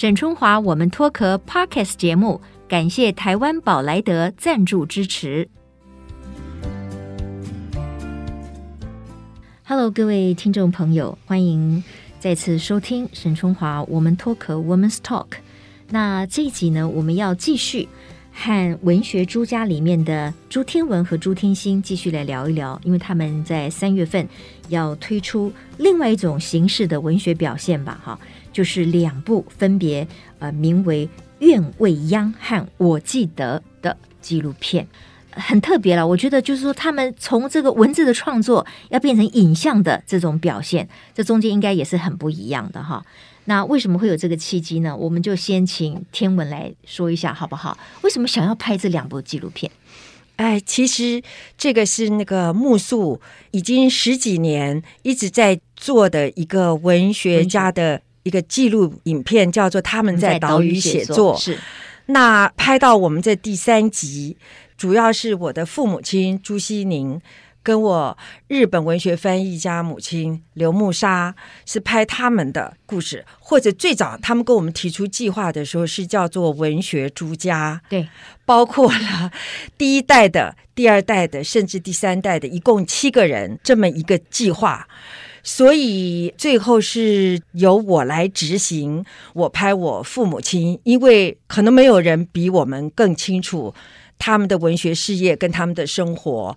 沈春华，我们脱壳 Podcast 节目，感谢台湾宝莱德赞助支持。Hello，各位听众朋友，欢迎再次收听沈春华，我们脱壳 Women's Talk。那这一集呢，我们要继续。和文学朱家里面的朱天文和朱天心继续来聊一聊，因为他们在三月份要推出另外一种形式的文学表现吧，哈，就是两部分别呃名为《愿未央》和《我记得》的纪录片，很特别了。我觉得就是说，他们从这个文字的创作要变成影像的这种表现，这中间应该也是很不一样的哈。那为什么会有这个契机呢？我们就先请天文来说一下好不好？为什么想要拍这两部纪录片？哎，其实这个是那个木素已经十几年一直在做的一个文学家的一个记录影片，叫做《他们在岛屿写作》。是，那拍到我们这第三集，主要是我的父母亲朱西宁。跟我日本文学翻译家母亲刘木沙是拍他们的故事，或者最早他们跟我们提出计划的时候是叫做文学朱家，对，包括了第一代的、第二代的，甚至第三代的，一共七个人这么一个计划，所以最后是由我来执行，我拍我父母亲，因为可能没有人比我们更清楚他们的文学事业跟他们的生活。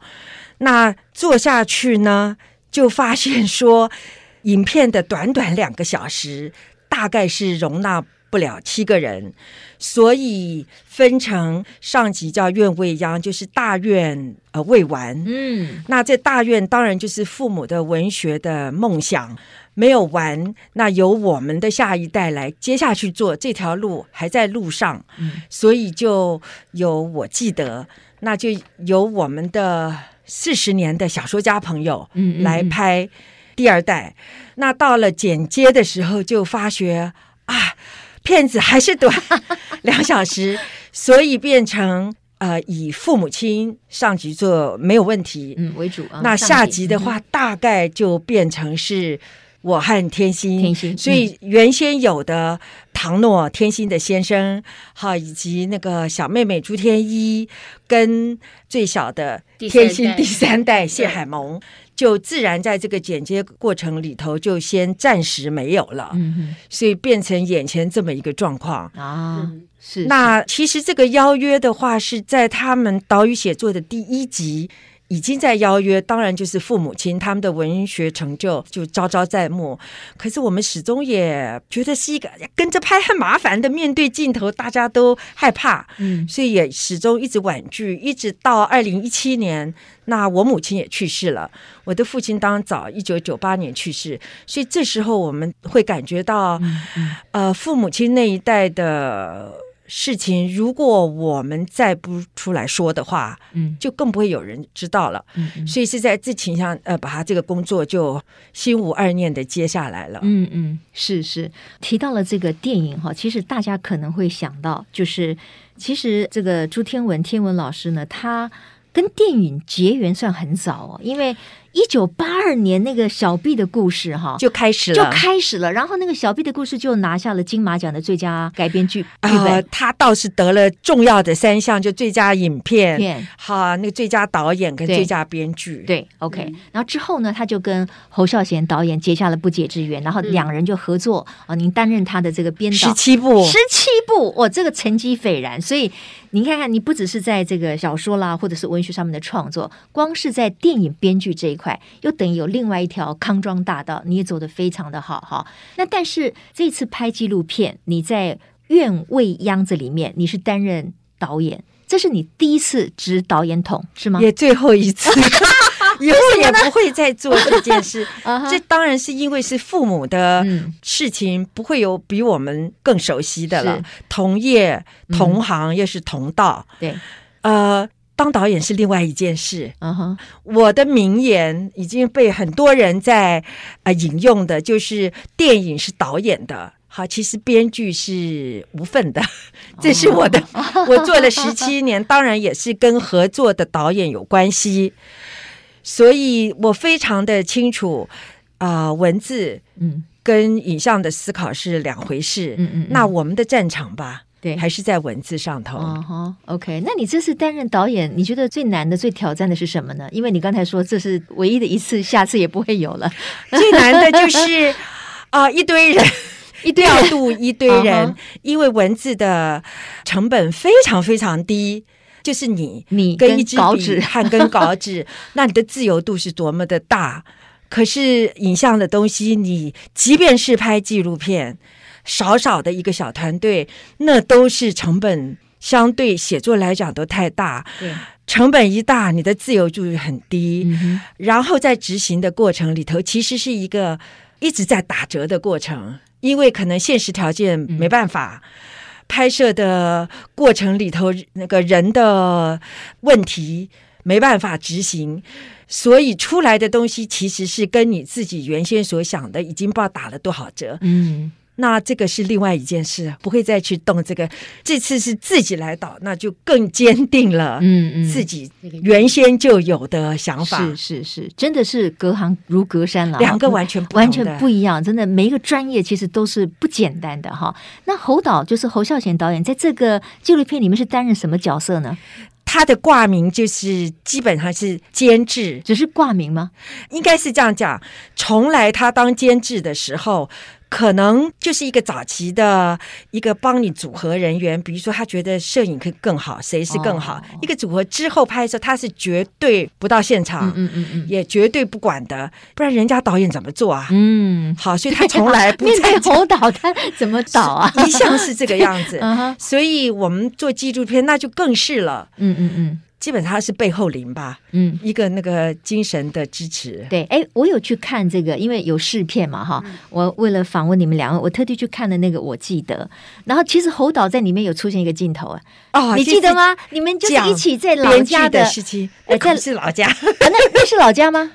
那做下去呢，就发现说，影片的短短两个小时，大概是容纳不了七个人，所以分成上集叫《愿未央》，就是大愿呃未完。嗯，那这大愿当然就是父母的文学的梦想没有完，那由我们的下一代来接下去做这条路还在路上，嗯，所以就有我记得，那就由我们的。四十年的小说家朋友，来拍第二代。嗯嗯嗯，那到了剪接的时候，就发觉啊，片子还是短，两小时，所以变成呃，以父母亲上集做没有问题，嗯为主啊。那下集的话，大概就变成是。我和天心，天心，所以原先有的唐诺天心的先生，哈，以及那个小妹妹朱天一，跟最小的天心第三代谢海萌，就自然在这个剪接过程里头就先暂时没有了，嗯，所以变成眼前这么一个状况啊。是，那其实这个邀约的话，是在他们岛屿写作的第一集。已经在邀约，当然就是父母亲他们的文学成就就昭昭在目。可是我们始终也觉得是一个跟着拍很麻烦的，面对镜头大家都害怕，嗯，所以也始终一直婉拒，一直到二零一七年，那我母亲也去世了，我的父亲当早一九九八年去世，所以这时候我们会感觉到，嗯嗯、呃，父母亲那一代的。事情如果我们再不出来说的话，嗯，就更不会有人知道了。嗯，嗯，所以是在这情况下，呃，把他这个工作就心无二念的接下来了。嗯嗯，是是，提到了这个电影哈，其实大家可能会想到，就是其实这个朱天文天文老师呢，他跟电影结缘算很早哦，因为。一九八二年那个小毕的故事哈就开始了，就开始了。然后那个小毕的故事就拿下了金马奖的最佳改编剧剧本。呃，他倒是得了重要的三项，就最佳影片，好，那个最佳导演跟最佳编剧。对，对，OK。然后之后呢，他就跟侯孝贤导演结下了不解之缘，然后两人就合作啊，您担任他的这个编导，十七部，十七不，我，这个成绩斐然。所以您看看，你不只是在这个小说啦，或者是文学上面的创作，光是在电影编剧这一块。又等于有另外一条康庄大道，你也走得非常的好哈。那但是这次拍纪录片，你在《愿未央》这里面，你是担任导演，这是你第一次执导演筒是吗？也最后一次，以后也不会再做这件事。这当然是因为是父母的事情，不会有比我们更熟悉的了。同业同行又是同道，对，呃。当导演是另外一件事。嗯哼，我的名言已经被很多人在啊、呃、引用的，就是电影是导演的，好，其实编剧是无份的。这是我的，我做了十七年，当然也是跟合作的导演有关系，所以我非常的清楚啊、呃，文字，嗯，跟影像的思考是两回事。嗯嗯嗯那我们的战场吧，对还是在文字上头。哦哈，OK，那你这次担任导演，你觉得最难的、最挑战的是什么呢？因为你刚才说这是唯一的一次，下次也不会有了。最难的就是啊、呃，一堆人，一堆调度一堆人，嗯哼因为文字的成本非常非常低。就是你，你跟一支稿纸笔和跟稿纸，那你的自由度是多么的大。可是影像的东西，你即便是拍纪录片，少少的一个小团队，那都是成本相对写作来讲都太大。对，成本一大，你的自由度很低。嗯然后在执行的过程里头，其实是一个一直在打折的过程，因为可能现实条件没办法。嗯拍摄的过程里头，那个人的问题没办法执行，所以出来的东西其实是跟你自己原先所想的已经不知道打了多少折。嗯。那这个是另外一件事，不会再去动这个。这次是自己来导，那就更坚定了，嗯嗯，自己原先就有的想法。是是是，真的是隔行如隔山了，两个完全不完全不一样。真的，每一个专业其实都是不简单的哈。那侯导就是侯孝贤导演，在这个纪录片里面是担任什么角色呢？他的挂名就是基本上是监制，只是挂名吗？应该是这样讲。从来他当监制的时候。可能就是一个早期的一个帮你组合人员，比如说他觉得摄影可以更好，谁是更好？哦、一个组合之后拍的时候，他是绝对不到现场，嗯嗯嗯，也绝对不管的，不然人家导演怎么做啊？嗯，好，所以他从来 不在侯导，他怎么导啊？一向是这个样子，所以我们做纪录片那就更是了，嗯嗯嗯。基本上是背后灵吧，嗯，一个那个精神的支持。对，哎，我有去看这个，因为有试片嘛，哈、嗯。我为了访问你们两位，我特地去看了那个，我记得。然后其实侯导在里面有出现一个镜头啊，哦，你记得吗？你们就是一起在老家的，的事情，呃，在是老家，啊那那是老家吗？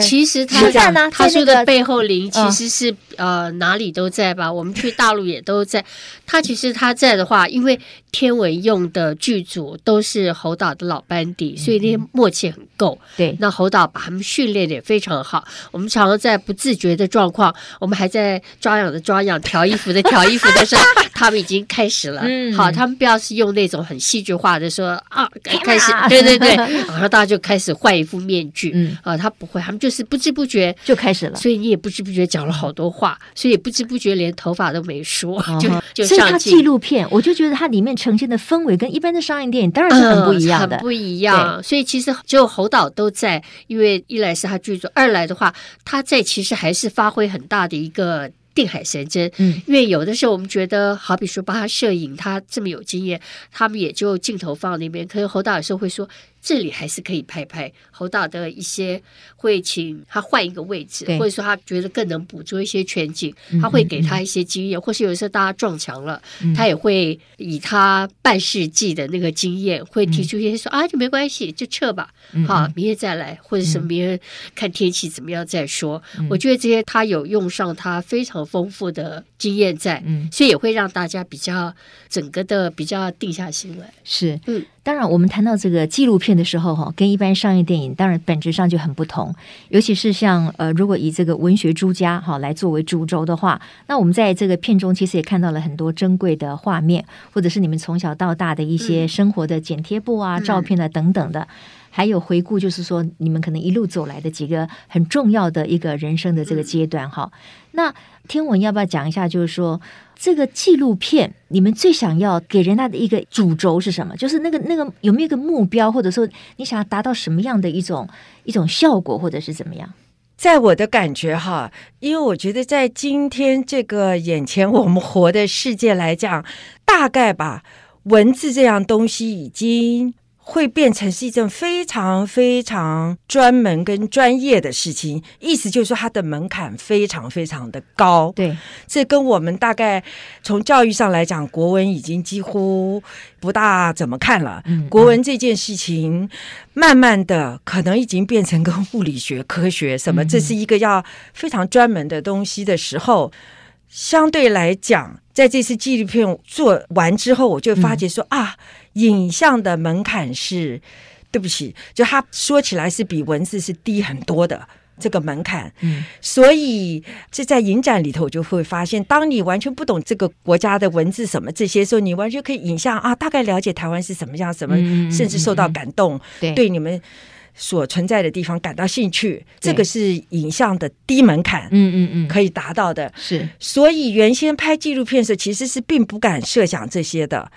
其实他讲他说的背后灵，其实是呃哪里都在吧？我们去大陆也都在。他其实他在的话，因为天文用的剧组都是侯导的老班底，所以那些默契很够。对，那侯导把他们训练的也非常好。我们常常在不自觉的状况，我们还在抓痒的抓痒，调衣服的调衣服的时候，他们已经开始了。好，他们不要是用那种很戏剧化的说啊，开始，对对对，然后大家就开始换一副面具。嗯，啊，他不会。他们就是不知不觉就开始了，所以你也不知不觉讲了好多话，所以也不知不觉连头发都没梳，就就。所以它纪录片，我就觉得它里面呈现的氛围跟一般的商业电影当然是很不一样的，很不一样。所以其实只有侯导都在，因为一来是他剧组，二来的话他在其实还是发挥很大的一个定海神针。嗯，因为有的时候我们觉得，好比说帮他摄影，他这么有经验，他们也就镜头放那边。可是侯导有时候会说。这里还是可以拍拍侯导的一些，会请他换一个位置，或者说他觉得更能捕捉一些全景，他会给他一些经验，或是有时候大家撞墙了，他也会以他半世纪的那个经验，会提出一些说啊，就没关系，就撤吧，好，明天再来，或者是明天看天气怎么样再说。我觉得这些他有用上他非常丰富的经验在，所以也会让大家比较整个的比较定下心来。是，嗯。当然，我们谈到这个纪录片的时候，哈，跟一般商业电影当然本质上就很不同。尤其是像呃，如果以这个文学诸家哈来作为主轴的话，那我们在这个片中其实也看到了很多珍贵的画面，或者是你们从小到大的一些生活的剪贴簿啊、嗯、照片啊等等的，还有回顾，就是说你们可能一路走来的几个很重要的一个人生的这个阶段，哈。那天文要不要讲一下？就是说。这个纪录片，你们最想要给人家的一个主轴是什么？就是那个那个有没有一个目标，或者说你想要达到什么样的一种一种效果，或者是怎么样？在我的感觉哈，因为我觉得在今天这个眼前我们活的世界来讲，大概吧，文字这样东西已经。会变成是一件非常非常专门跟专业的事情，意思就是说它的门槛非常非常的高。对，这跟我们大概从教育上来讲，国文已经几乎不大怎么看了。嗯，国文这件事情，慢慢的可能已经变成跟物理学、科学什么，这是一个要非常专门的东西的时候，相对来讲，在这次纪录片做完之后，我就发觉说啊。影像的门槛是，对不起，就他说起来是比文字是低很多的。这个门槛。嗯，所以这在影展里头就会发现，当你完全不懂这个国家的文字什么这些时候，你完全可以影像啊，大概了解台湾是什么样，什么，甚至受到感动，对，对你们。所存在的地方感到兴趣，这个是影像的低门槛，嗯嗯嗯，可以达到的。是，所以原先拍纪录片的时候，其实是并不敢设想这些的。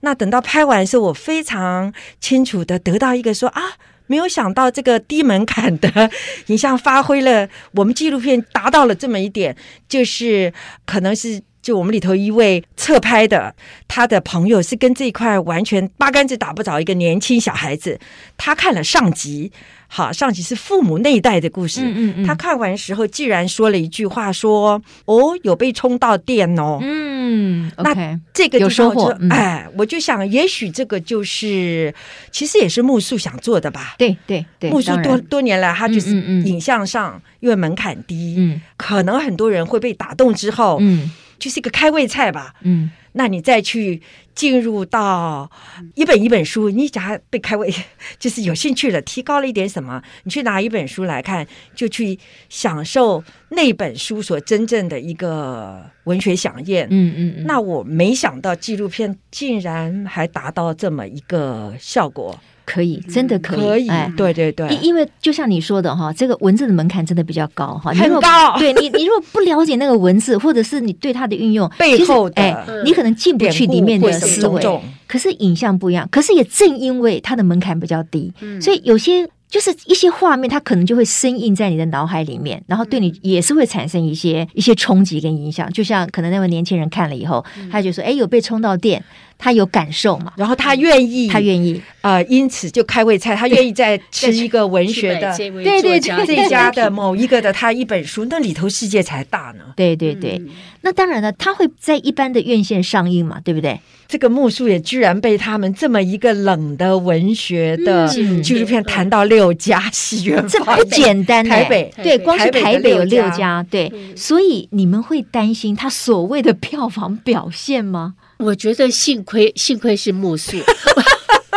那等到拍完的时候，我非常清楚的得到一个说啊，没有想到这个低门槛的影像发挥了我们纪录片达到了这么一点，就是可能是。就我们里头一位侧拍的，他的朋友是跟这一块完全八竿子打不着一个年轻小孩子。他看了上集，好，上集是父母那一代的故事。嗯嗯，嗯他看完时候，既然说了一句话说：“哦，有被充到电哦。”嗯，那这个有收获。嗯、哎，我就想，也许这个就是，其实也是木素想做的吧。对对对，木素多多年来，他就是影像上，因为门槛低，嗯，可能很多人会被打动之后，嗯。就是一个开胃菜吧，嗯，那你再去进入到一本一本书，你只要被开胃，就是有兴趣了，提高了一点什么，你去拿一本书来看，就去享受那本书所真正的一个文学飨宴，嗯嗯，嗯，那我没想到纪录片竟然还达到这么一个效果。可以，真的可以，可以，哎，对对对，因因为就像你说的哈，这个文字的门槛真的比较高哈，很高。对你，你如果不了解那个文字，或者是你对它的运用 背后的，哎，你可能进不去里面的思维。可是影像不一样，可是也正因为它的门槛比较低，所以有些。就是一些画面，它可能就会深印在你的脑海里面，然后对你也是会产生一些一些冲击跟影响。就像可能那位年轻人看了以后，他就说：“哎，有被充到电，他有感受嘛？然后他愿意，他愿意，呃，因此就开胃菜，他愿意再吃一个文学的，对对对，这家的某一个的他一本书，那里头世界才大呢。对对对，那当然了，他会在一般的院线上映嘛，对不对？这个木素也居然被他们这么一个冷的文学的纪录片谈到六。六家戏院，这不简单。台北对，光是台北有六家，对，所以你们会担心他所谓的票房表现吗？我觉得幸亏幸亏是木素。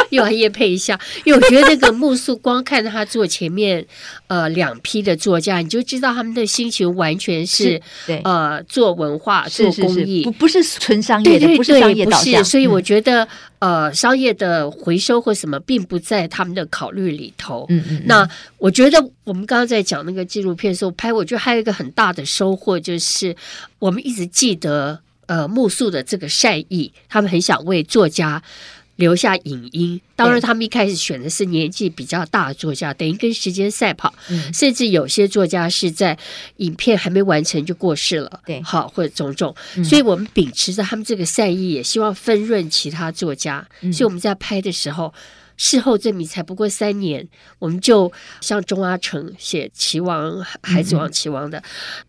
又要夜配一下，因为我觉得那个木素光看他做前面呃两批的作家，你就知道他们的心情完全是对呃做文化做公益，不不是纯商业的，对对对，不是商业导向。所以我觉得呃商业的回收或什么并不在他们的考虑里头。嗯嗯。那我觉得我们刚刚在讲那个纪录片的时候拍，我觉得还有一个很大的收获就是我们一直记得呃木素的这个善意，他们很想为作家。留下影音，当然他们一开始选的是年纪比较大的作家，等于跟时间赛跑，嗯，甚至有些作家是在影片还没完成就过世了，对，好或者种种，所以我们秉持着他们这个善意，也希望分润其他作家，所以我们在拍的时候。事后证明，才不过三年，我们就像钟阿成写《棋王》《孩子王》《棋王》的，嗯，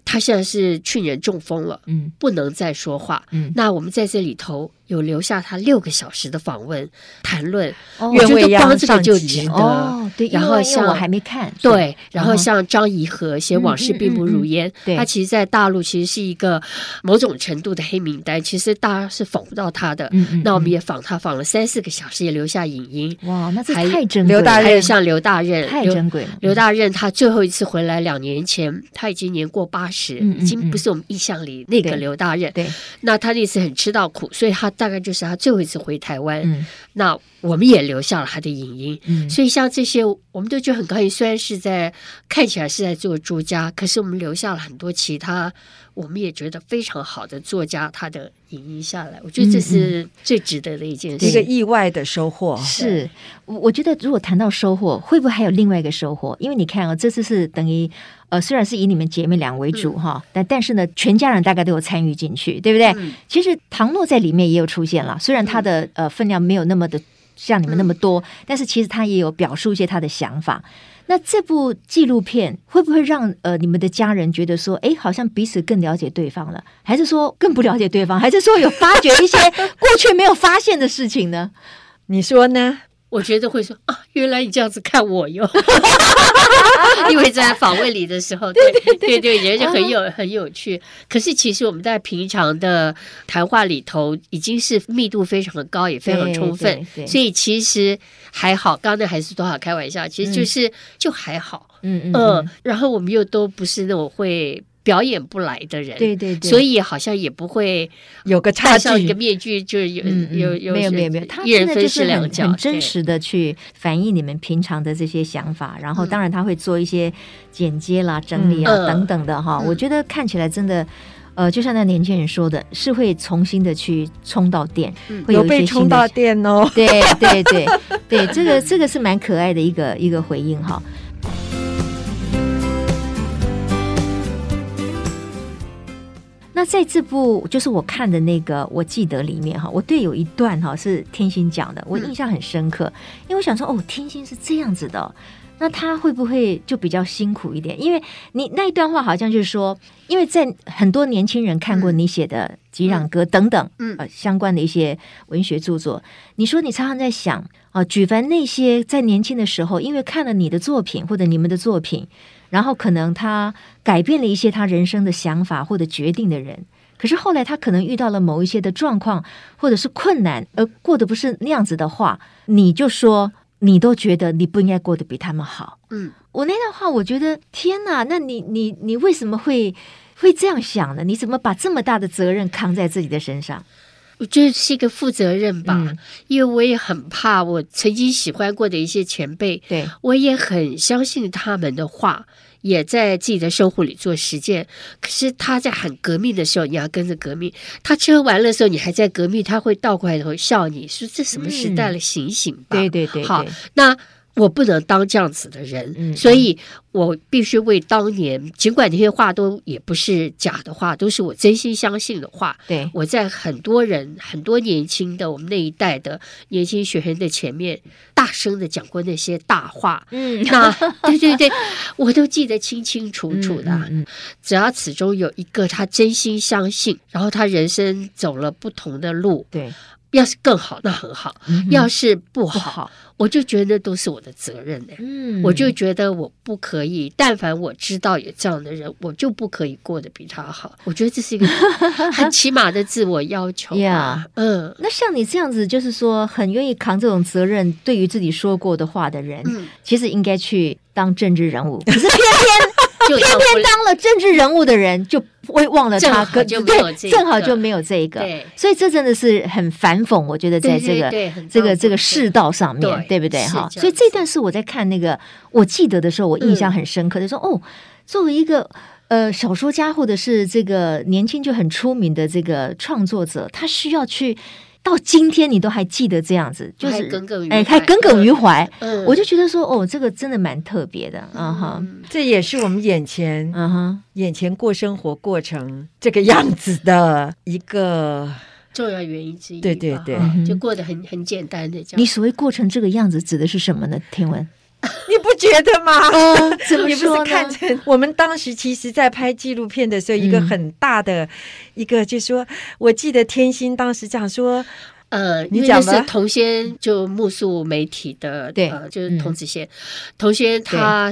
他现在是去年中风了，嗯，不能再说话。嗯，那我们在这里头有留下他六个小时的访问谈论，哦，我觉得光这个就值得。哦，对，然后像我还没看，对，然后像张颐和写《往事并不如烟》，嗯嗯嗯，他其实，在大陆其实是一个某种程度的黑名单，其实大家是访不到他的。嗯，嗯，嗯，那我们也访他，访了三四个小时，也留下影音。哇，那这太珍贵了。刘大任，还有像刘大任，太珍贵了。刘大任他最后一次回来两年前，他已经年过八十，嗯，已经不是我们印象里那个刘大任。对，那他那次很吃到苦，所以他大概就是他最后一次回台湾。嗯，那我们也留下了他的影音。嗯，所以像这些，我们都觉得很高兴。虽然是在看起来是在做朱家，可是我们留下了很多其他。我们也觉得非常好的作家，他的影音下来，我觉得这是最值得的一件事，一个意外的收获。是，我觉得如果谈到收获，会不会还有另外一个收获？因为你看啊，这次是等于呃，虽然是以你们姐妹俩为主哈，嗯，但但是呢，全家人大概都有参与进去，对不对？嗯，其实唐诺在里面也有出现了，虽然他的呃分量没有那么的像你们那么多，嗯，但是其实他也有表述一些他的想法。那这部纪录片会不会让呃你们的家人觉得说，哎，好像彼此更了解对方了，还是说更不了解对方，还是说有发觉一些过去没有发现的事情呢？你说呢？我觉得会说啊，原来你这样子看我哟。因为在访问里的时候，对对对，人就很有很有趣。可是其实我们在平常的谈话里头，已经是密度非常的高，也非常充分，所以其实还好。刚才还是多少开玩笑，其实就是就还好。嗯嗯，然后我们又都不是那种会。表演不来的人，对对对，所以好像也不会有个插上一个面具，就是有有有没有没有没有，他真的就是很很真实的去反映你们平常的这些想法，然后当然他会做一些剪接啦、整理啊等等的哈。我觉得看起来真的，呃，就像那年轻人说的，是会重新的去充到电，会有被充到电哦。对对对。对，这个这个是蛮可爱的一个一个回应哈。那在这部就是我看的那个，我记得里面哈，我对有一段哈是天心讲的，我印象很深刻，因为我想说哦，天心是这样子的，那他会不会就比较辛苦一点？因为你那一段话好像就是说，因为在很多年轻人看过你写的《吉壤歌》等等，嗯，呃，相关的一些文学著作，你说你常常在想啊，举凡那些在年轻的时候，因为看了你的作品或者你们的作品。然后可能他改变了一些他人生的想法或者决定的人，可是后来他可能遇到了某一些的状况或者是困难，而过得不是那样子的话，你就说你都觉得你不应该过得比他们好。嗯，我那段话，我觉得天哪，那你你你为什么会会这样想呢？你怎么把这么大的责任扛在自己的身上？我觉得是一个负责任吧，嗯、因为我也很怕我曾经喜欢过的一些前辈，对，我也很相信他们的话。也在自己的生活里做实践，可是他在喊革命的时候，你要跟着革命；他吃喝玩乐的时候，你还在革命，他会倒过来头笑你说：“这什么时代了，醒醒吧！”对对对，好，那。我不能当这样子的人，嗯、所以我必须为当年，尽管那些话都也不是假的话，都是我真心相信的话。对，我在很多人、很多年轻的我们那一代的年轻学生的前面，大声的讲过那些大话。嗯，那对对对，我都记得清清楚楚的。嗯，嗯，只要始终有一个他真心相信，然后他人生走了不同的路。对。要是更好，那很好；嗯、要是不好，不好，我就觉得都是我的责任呢。嗯，我就觉得我不可以。但凡我知道有这样的人，我就不可以过得比他好。我觉得这是一个 很起码的自我要求。呀，嗯，那像你这样子，就是说很愿意扛这种责任，对于自己说过的话的人，嗯、其实应该去当政治人物。可是偏偏。偏偏当了政治人物的人就会忘了他，对，正好就没有这个，所以这真的是很反讽。我觉得在这个这个这个世道上面，对不对？哈，所以这段是我在看那个，我记得的时候，我印象很深刻的说，哦，作为一个呃小说家或者是这个年轻就很出名的这个创作者，他需要去。到今天你都还记得这样子，就是还耿耿于哎，还耿耿于怀。嗯，我就觉得说，哦，这个真的蛮特别的，嗯哼，这也是我们眼前，嗯哼，眼前过生活过成这个样子的一个重要原因之一。对对对，就过得很很简单的这样。你所谓过成这个样子，指的是什么呢？天文。你不觉得吗？嗯，怎么说？你不是看成 我们当时其实，在拍纪录片的时候，一个很大的一个，就是说，我记得天心当时讲说，呃，你讲的是童仙，就木素媒体的，对，呃，就是童子贤，童仙他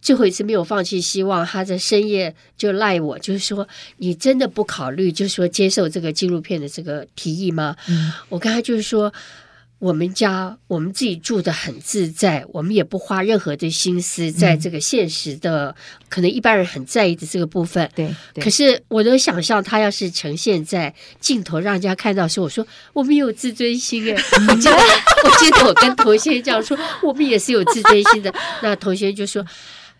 最后一次没有放弃希望，他在深夜就赖我，就是说，你真的不考虑，就是说接受这个纪录片的这个提议吗？嗯，我刚才就是说。我们家我们自己住的很自在，我们也不花任何的心思在这个现实的，嗯、可能一般人很在意的这个部分。对，对，可是我能想象，他要是呈现在镜头，让人家看到时，我说我们有自尊心哎。我记得，我记得我跟同学这样说，我们也是有自尊心的。那同学就说。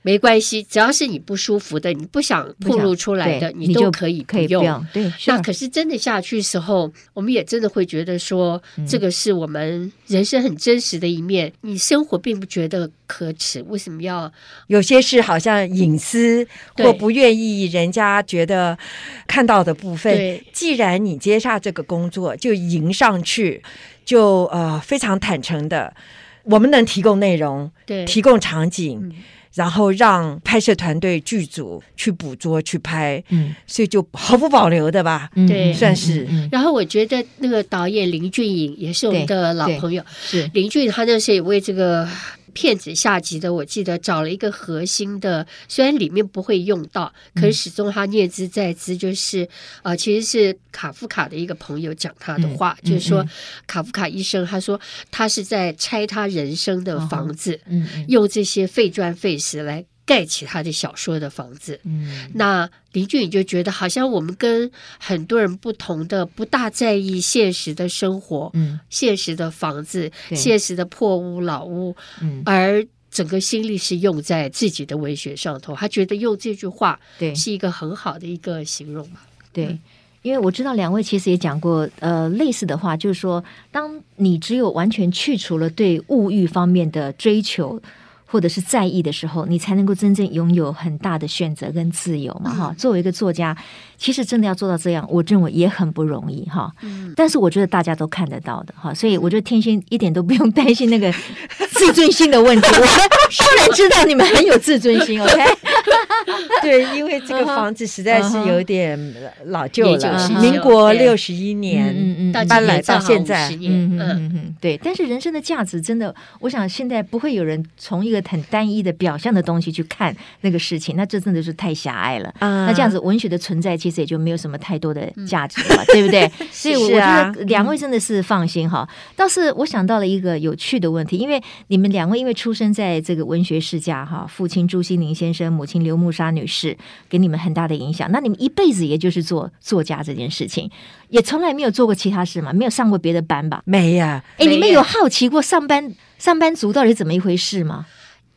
没关系，只要是你不舒服的，你不想暴露出来的，你都可以不用。对，那可是真的下去时候，我们也真的会觉得说，这个是我们人生很真实的一面。你生活并不觉得可耻，为什么要有些事好像隐私或不愿意人家觉得看到的部分？既然你接下这个工作，就迎上去，就呃非常坦诚的。我们能提供内容，对，提供场景。嗯然后让拍摄团队剧组去捕捉去拍，嗯，所以就毫不保留的吧，对，算是。然后我觉得那个导演林俊颖也是我们的老朋友，是林俊颖，他那时候也为这个。片子下集的，我记得找了一个核心的，虽然里面不会用到，可是始终他念之在兹，就是、嗯、呃，其实是卡夫卡的一个朋友讲他的话，嗯、就是说、嗯、卡夫卡医生他说他是在拆他人生的房子，嗯，用这些废砖废石来。盖起他的小说的房子，嗯，那林俊宇就觉得好像我们跟很多人不同的，不大在意现实的生活，嗯，现实的房子，现实的破屋老屋，嗯，而整个心力是用在自己的文学上头。他觉得用这句话，对，是一个很好的一个形容吧。对，嗯，因为我知道两位其实也讲过，呃，类似的话，就是说，当你只有完全去除了对物欲方面的追求。或者是在意的时候，你才能够真正拥有很大的选择跟自由嘛，哈。作为一个作家，其实真的要做到这样，我认为也很不容易，哈。但是我觉得大家都看得到的，哈。所以我觉得天心一点都不用担心那个自尊心的问题。我们当然知道你们很有自尊心，OK？对，因为这个房子实在是有点老旧了，民国六十一年，嗯嗯，搬来到现在，嗯嗯嗯，对。但是人生的价值真的，我想现在不会有人从一个。很单一的表象的东西去看那个事情，那这真的是太狭隘了。Uh, 那这样子，文学的存在其实也就没有什么太多的价值了，嗯、对不对？所以我觉得两位真的是放心哈。倒是我想到了一个有趣的问题，因为你们两位因为出生在这个文学世家哈，父亲朱西宁先生，母亲刘慕沙女士，给你们很大的影响。那你们一辈子也就是做作家这件事情，也从来没有做过其他事嘛？没有上过别的班吧？没呀。哎，你们有好奇过上班上班族到底怎么一回事吗？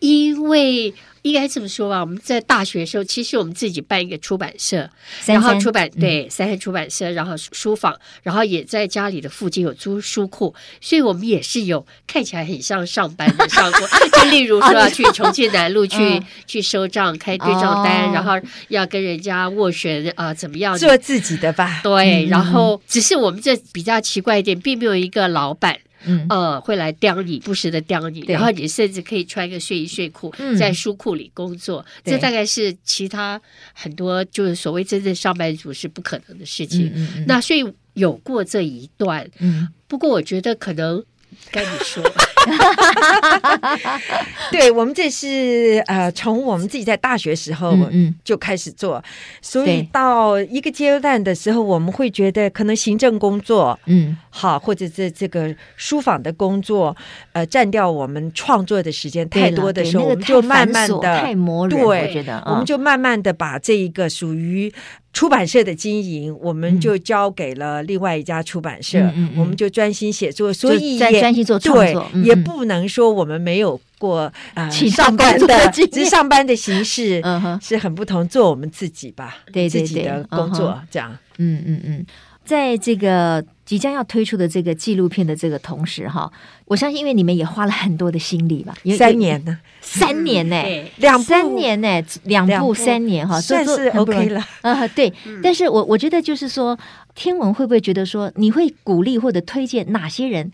因为应该这么说吧，我们在大学的时候，其实我们自己办一个出版社，三三然后出版对三山出版社，然后书房，然后也在家里的附近有租书库，所以我们也是有看起来很像上班的上过，就例如说要去重庆南路去、嗯、去收账、开对账单，哦、然后要跟人家斡旋啊、呃，怎么样做自己的吧？对，然后只是我们这比较奇怪一点，并没有一个老板。嗯。呃，会来刁你，不时的刁你，然后你甚至可以穿个睡衣睡裤在书库里工作，这大概是其他很多就是所谓真正上班族是不可能的事情。那所以有过这一段，嗯，不过我觉得可能。该你说吧，对，我们这是呃，从我们自己在大学时候就开始做，嗯嗯、所以到一个阶段的时候，我们会觉得可能行政工作，嗯，好，或者这这个书房的工作，呃，占掉我们创作的时间太多的时候，我们就慢慢的太磨人，我觉得，我们就慢慢的把这一个属于。出版社的经营，我们就交给了另外一家出版社，嗯、我们就专心写作，所以也专心做创作，对，也不能说我们没有过 啊上班的，只是上班的形式 是很不同，做我们自己吧，对自己的工作这样，嗯嗯嗯，在这个。即将要推出的这个纪录片的这个同时哈，我相信因为你们也花了很多的心力吧，三年呢，三年呢，两三年呢，两部三年哈，算是 OK 了。啊。对，但是我我觉得就是说，天文会不会觉得说，你会鼓励或者推荐哪些人？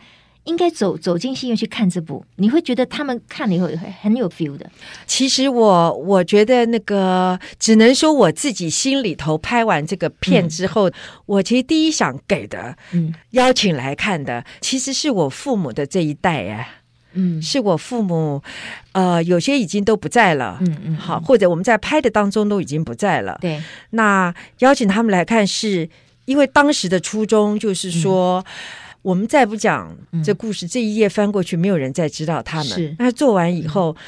应该走走进戏院去看这部，你会觉得他们看了以后很很有 feel 的。其实我我觉得那个只能说我自己心里头拍完这个片之后，嗯、我其实第一想给的，嗯，邀请来看的，其实是我父母的这一代呀，嗯，是我父母，呃，有些已经都不在了，嗯嗯，好，或者我们在拍的当中都已经不在了，对。那邀请他们来看，是因为当时的初衷就是说。嗯我们再不讲这故事，嗯、这一页翻过去，没有人再知道他们。是那做完以后，嗯、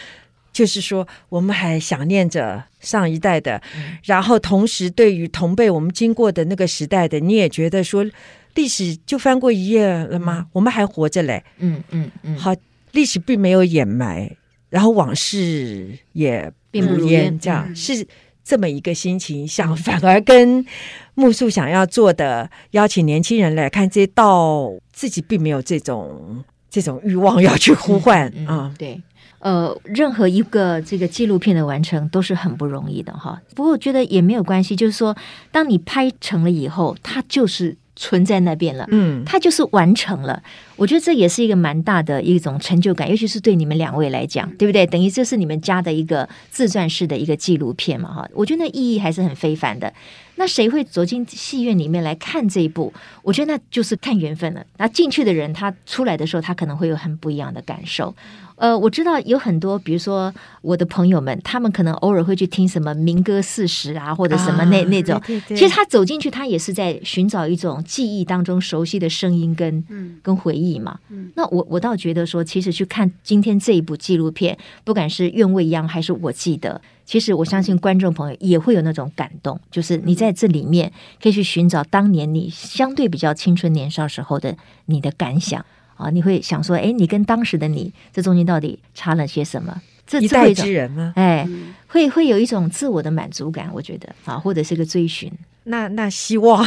就是说我们还想念着上一代的，嗯、然后同时对于同辈我们经过的那个时代的，你也觉得说历史就翻过一页了吗？嗯、我们还活着嘞。嗯嗯嗯。好，历史并没有掩埋，然后往事也并不烟，这样、嗯、是。这么一个心情，想反而跟木树想要做的，邀请年轻人来看这道，自己并没有这种这种欲望要去呼唤啊、嗯嗯嗯。对，呃，任何一个这个纪录片的完成都是很不容易的哈。不过我觉得也没有关系，就是说，当你拍成了以后，它就是存在那边了，嗯，它就是完成了。我觉得这也是一个蛮大的一种成就感，尤其是对你们两位来讲，对不对？等于这是你们家的一个自传式的一个纪录片嘛，哈。我觉得那意义还是很非凡的。那谁会走进戏院里面来看这一部？我觉得那就是看缘分了。那进去的人，他出来的时候，他可能会有很不一样的感受。呃，我知道有很多，比如说我的朋友们，他们可能偶尔会去听什么民歌四十啊，或者什么那、啊、那种。对对对，其实他走进去，他也是在寻找一种记忆当中熟悉的声音跟、嗯、跟回忆嘛。嗯、那我我倒觉得说，其实去看今天这一部纪录片，不管是愿未央还是我记得，其实我相信观众朋友也会有那种感动，就是你在这里面可以去寻找当年你相对比较青春年少时候的你的感想。啊，你会想说，哎，你跟当时的你，这中间到底差了些什么？这一代之人吗？哎，会会有一种自我的满足感，我觉得啊，或者是一个追寻。那那希望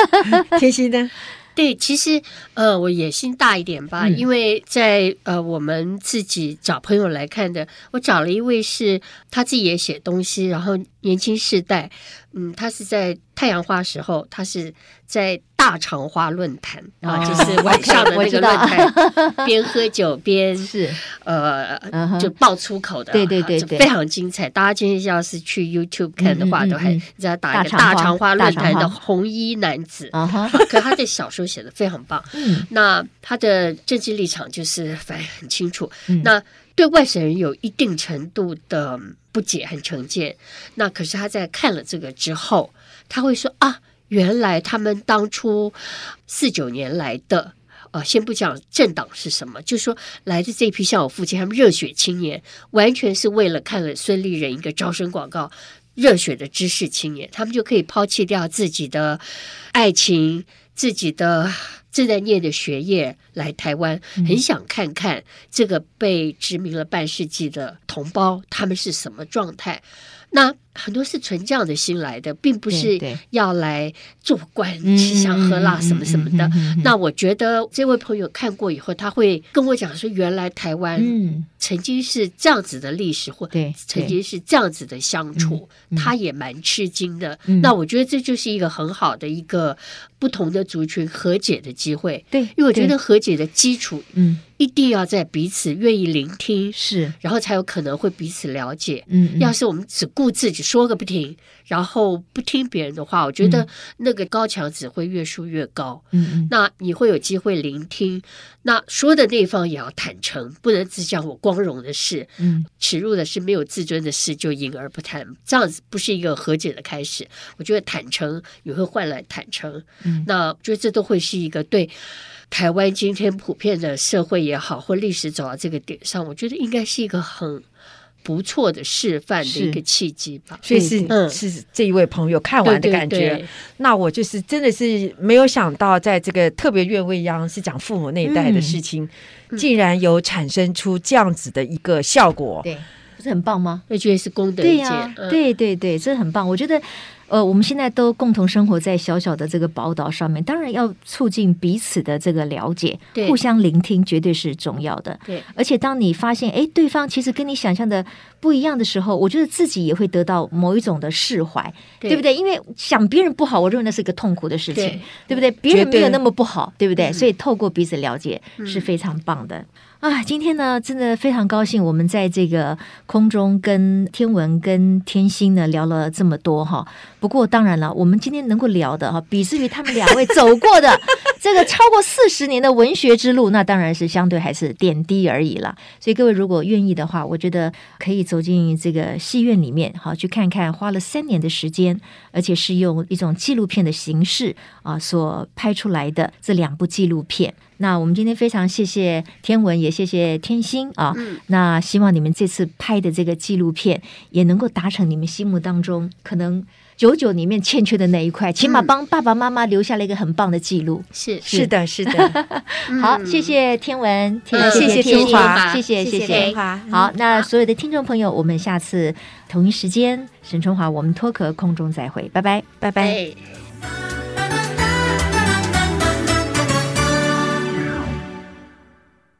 天心呢？对，其实呃，我野心大一点吧，嗯、因为在呃，我们自己找朋友来看的，我找了一位是他自己也写东西，然后年轻世代，嗯，他是在太阳花时候，他是在大肠花论坛啊，就是晚上的 那个论坛，边喝酒边是。呃，就爆粗口的，对对对，非常精彩。大家今天要是去 YouTube 看的话，都还只要打一个大肠花论坛的红衣男子，可他的小说写的非常棒。那他的政治立场就是反正很清楚。那对外省人有一定程度的不解和成见。那可是他在看了这个之后，他会说啊。原来他们当初四九年来的，呃，先不讲政党是什么，就说来的这批像我父亲他们热血青年，完全是为了看了孙立人一个招生广告，热血的知识青年，他们就可以抛弃掉自己的爱情、自己的正在念的学业，来台湾，很想看看这个被殖民了半世纪的同胞，他们是什么状态。那很多是存这样的心来的，并不是要来做官、吃香喝辣什么什么的。那我觉得这位朋友看过以后，他会跟我讲说，原来台湾曾经是这样子的历史，或曾经是这样子的相处，他也蛮吃惊的。那我觉得这就是一个很好的一个不同的族群和解的机会。对，因为我觉得和解的基础，嗯。一定要在彼此愿意聆听，是，然后才有可能会彼此了解。嗯，嗯，要是我们只顾自己说个不停，然后不听别人的话，我觉得那个高墙只会越筑越高。嗯嗯，那你会有机会聆听，那说的那方也要坦诚，不能只讲我光荣的事。嗯，耻辱的是、没有自尊的事就隐而不谈，这样子不是一个和解的开始。我觉得坦诚也会换来坦诚。嗯，那我觉得这都会是一个对。台湾今天普遍的社会也好，或历史走到这个点上，我觉得应该是一个很不错的示范的一个契机吧。所以是嗯，是这一位朋友看完的感觉。对对对，那我就是真的是没有想到，在这个特别愿未央是讲父母那一代的事情，嗯、竟然有产生出这样子的一个效果。对，不是很棒吗？我觉得是功德一件。对呀，对对对，这很棒。我觉得。呃，我们现在都共同生活在小小的这个宝岛上面，当然要促进彼此的这个了解，互相聆听，绝对是重要的。对，而且当你发现，哎，对方其实跟你想象的不一样的时候，我觉得自己也会得到某一种的释怀，对，对不对？因为想别人不好，我认为那是一个痛苦的事情，对，对不对？别人没有那么不好，对，对不对？所以透过彼此了解是非常棒的。嗯啊，今天呢，真的非常高兴，我们在这个空中跟天文跟天星呢聊了这么多哈。不过当然了，我们今天能够聊的哈，比之于他们两位走过的这个超过四十年的文学之路，那当然是相对还是点滴而已了。所以各位如果愿意的话，我觉得可以走进这个戏院里面，好去看看花了三年的时间，而且是用一种纪录片的形式啊所拍出来的这两部纪录片。那我们今天非常谢谢天文，也谢谢天心啊。嗯、那希望你们这次拍的这个纪录片也能够达成你们心目当中可能久久里面欠缺的那一块，起码帮爸爸妈妈留下了一个很棒的记录。是。是。的，是的。好，谢谢天文，谢谢天华，谢谢谢谢。好，那所有的听众朋友，我们下次同一时间沈春华，我们脱壳空中再会，拜拜，拜拜。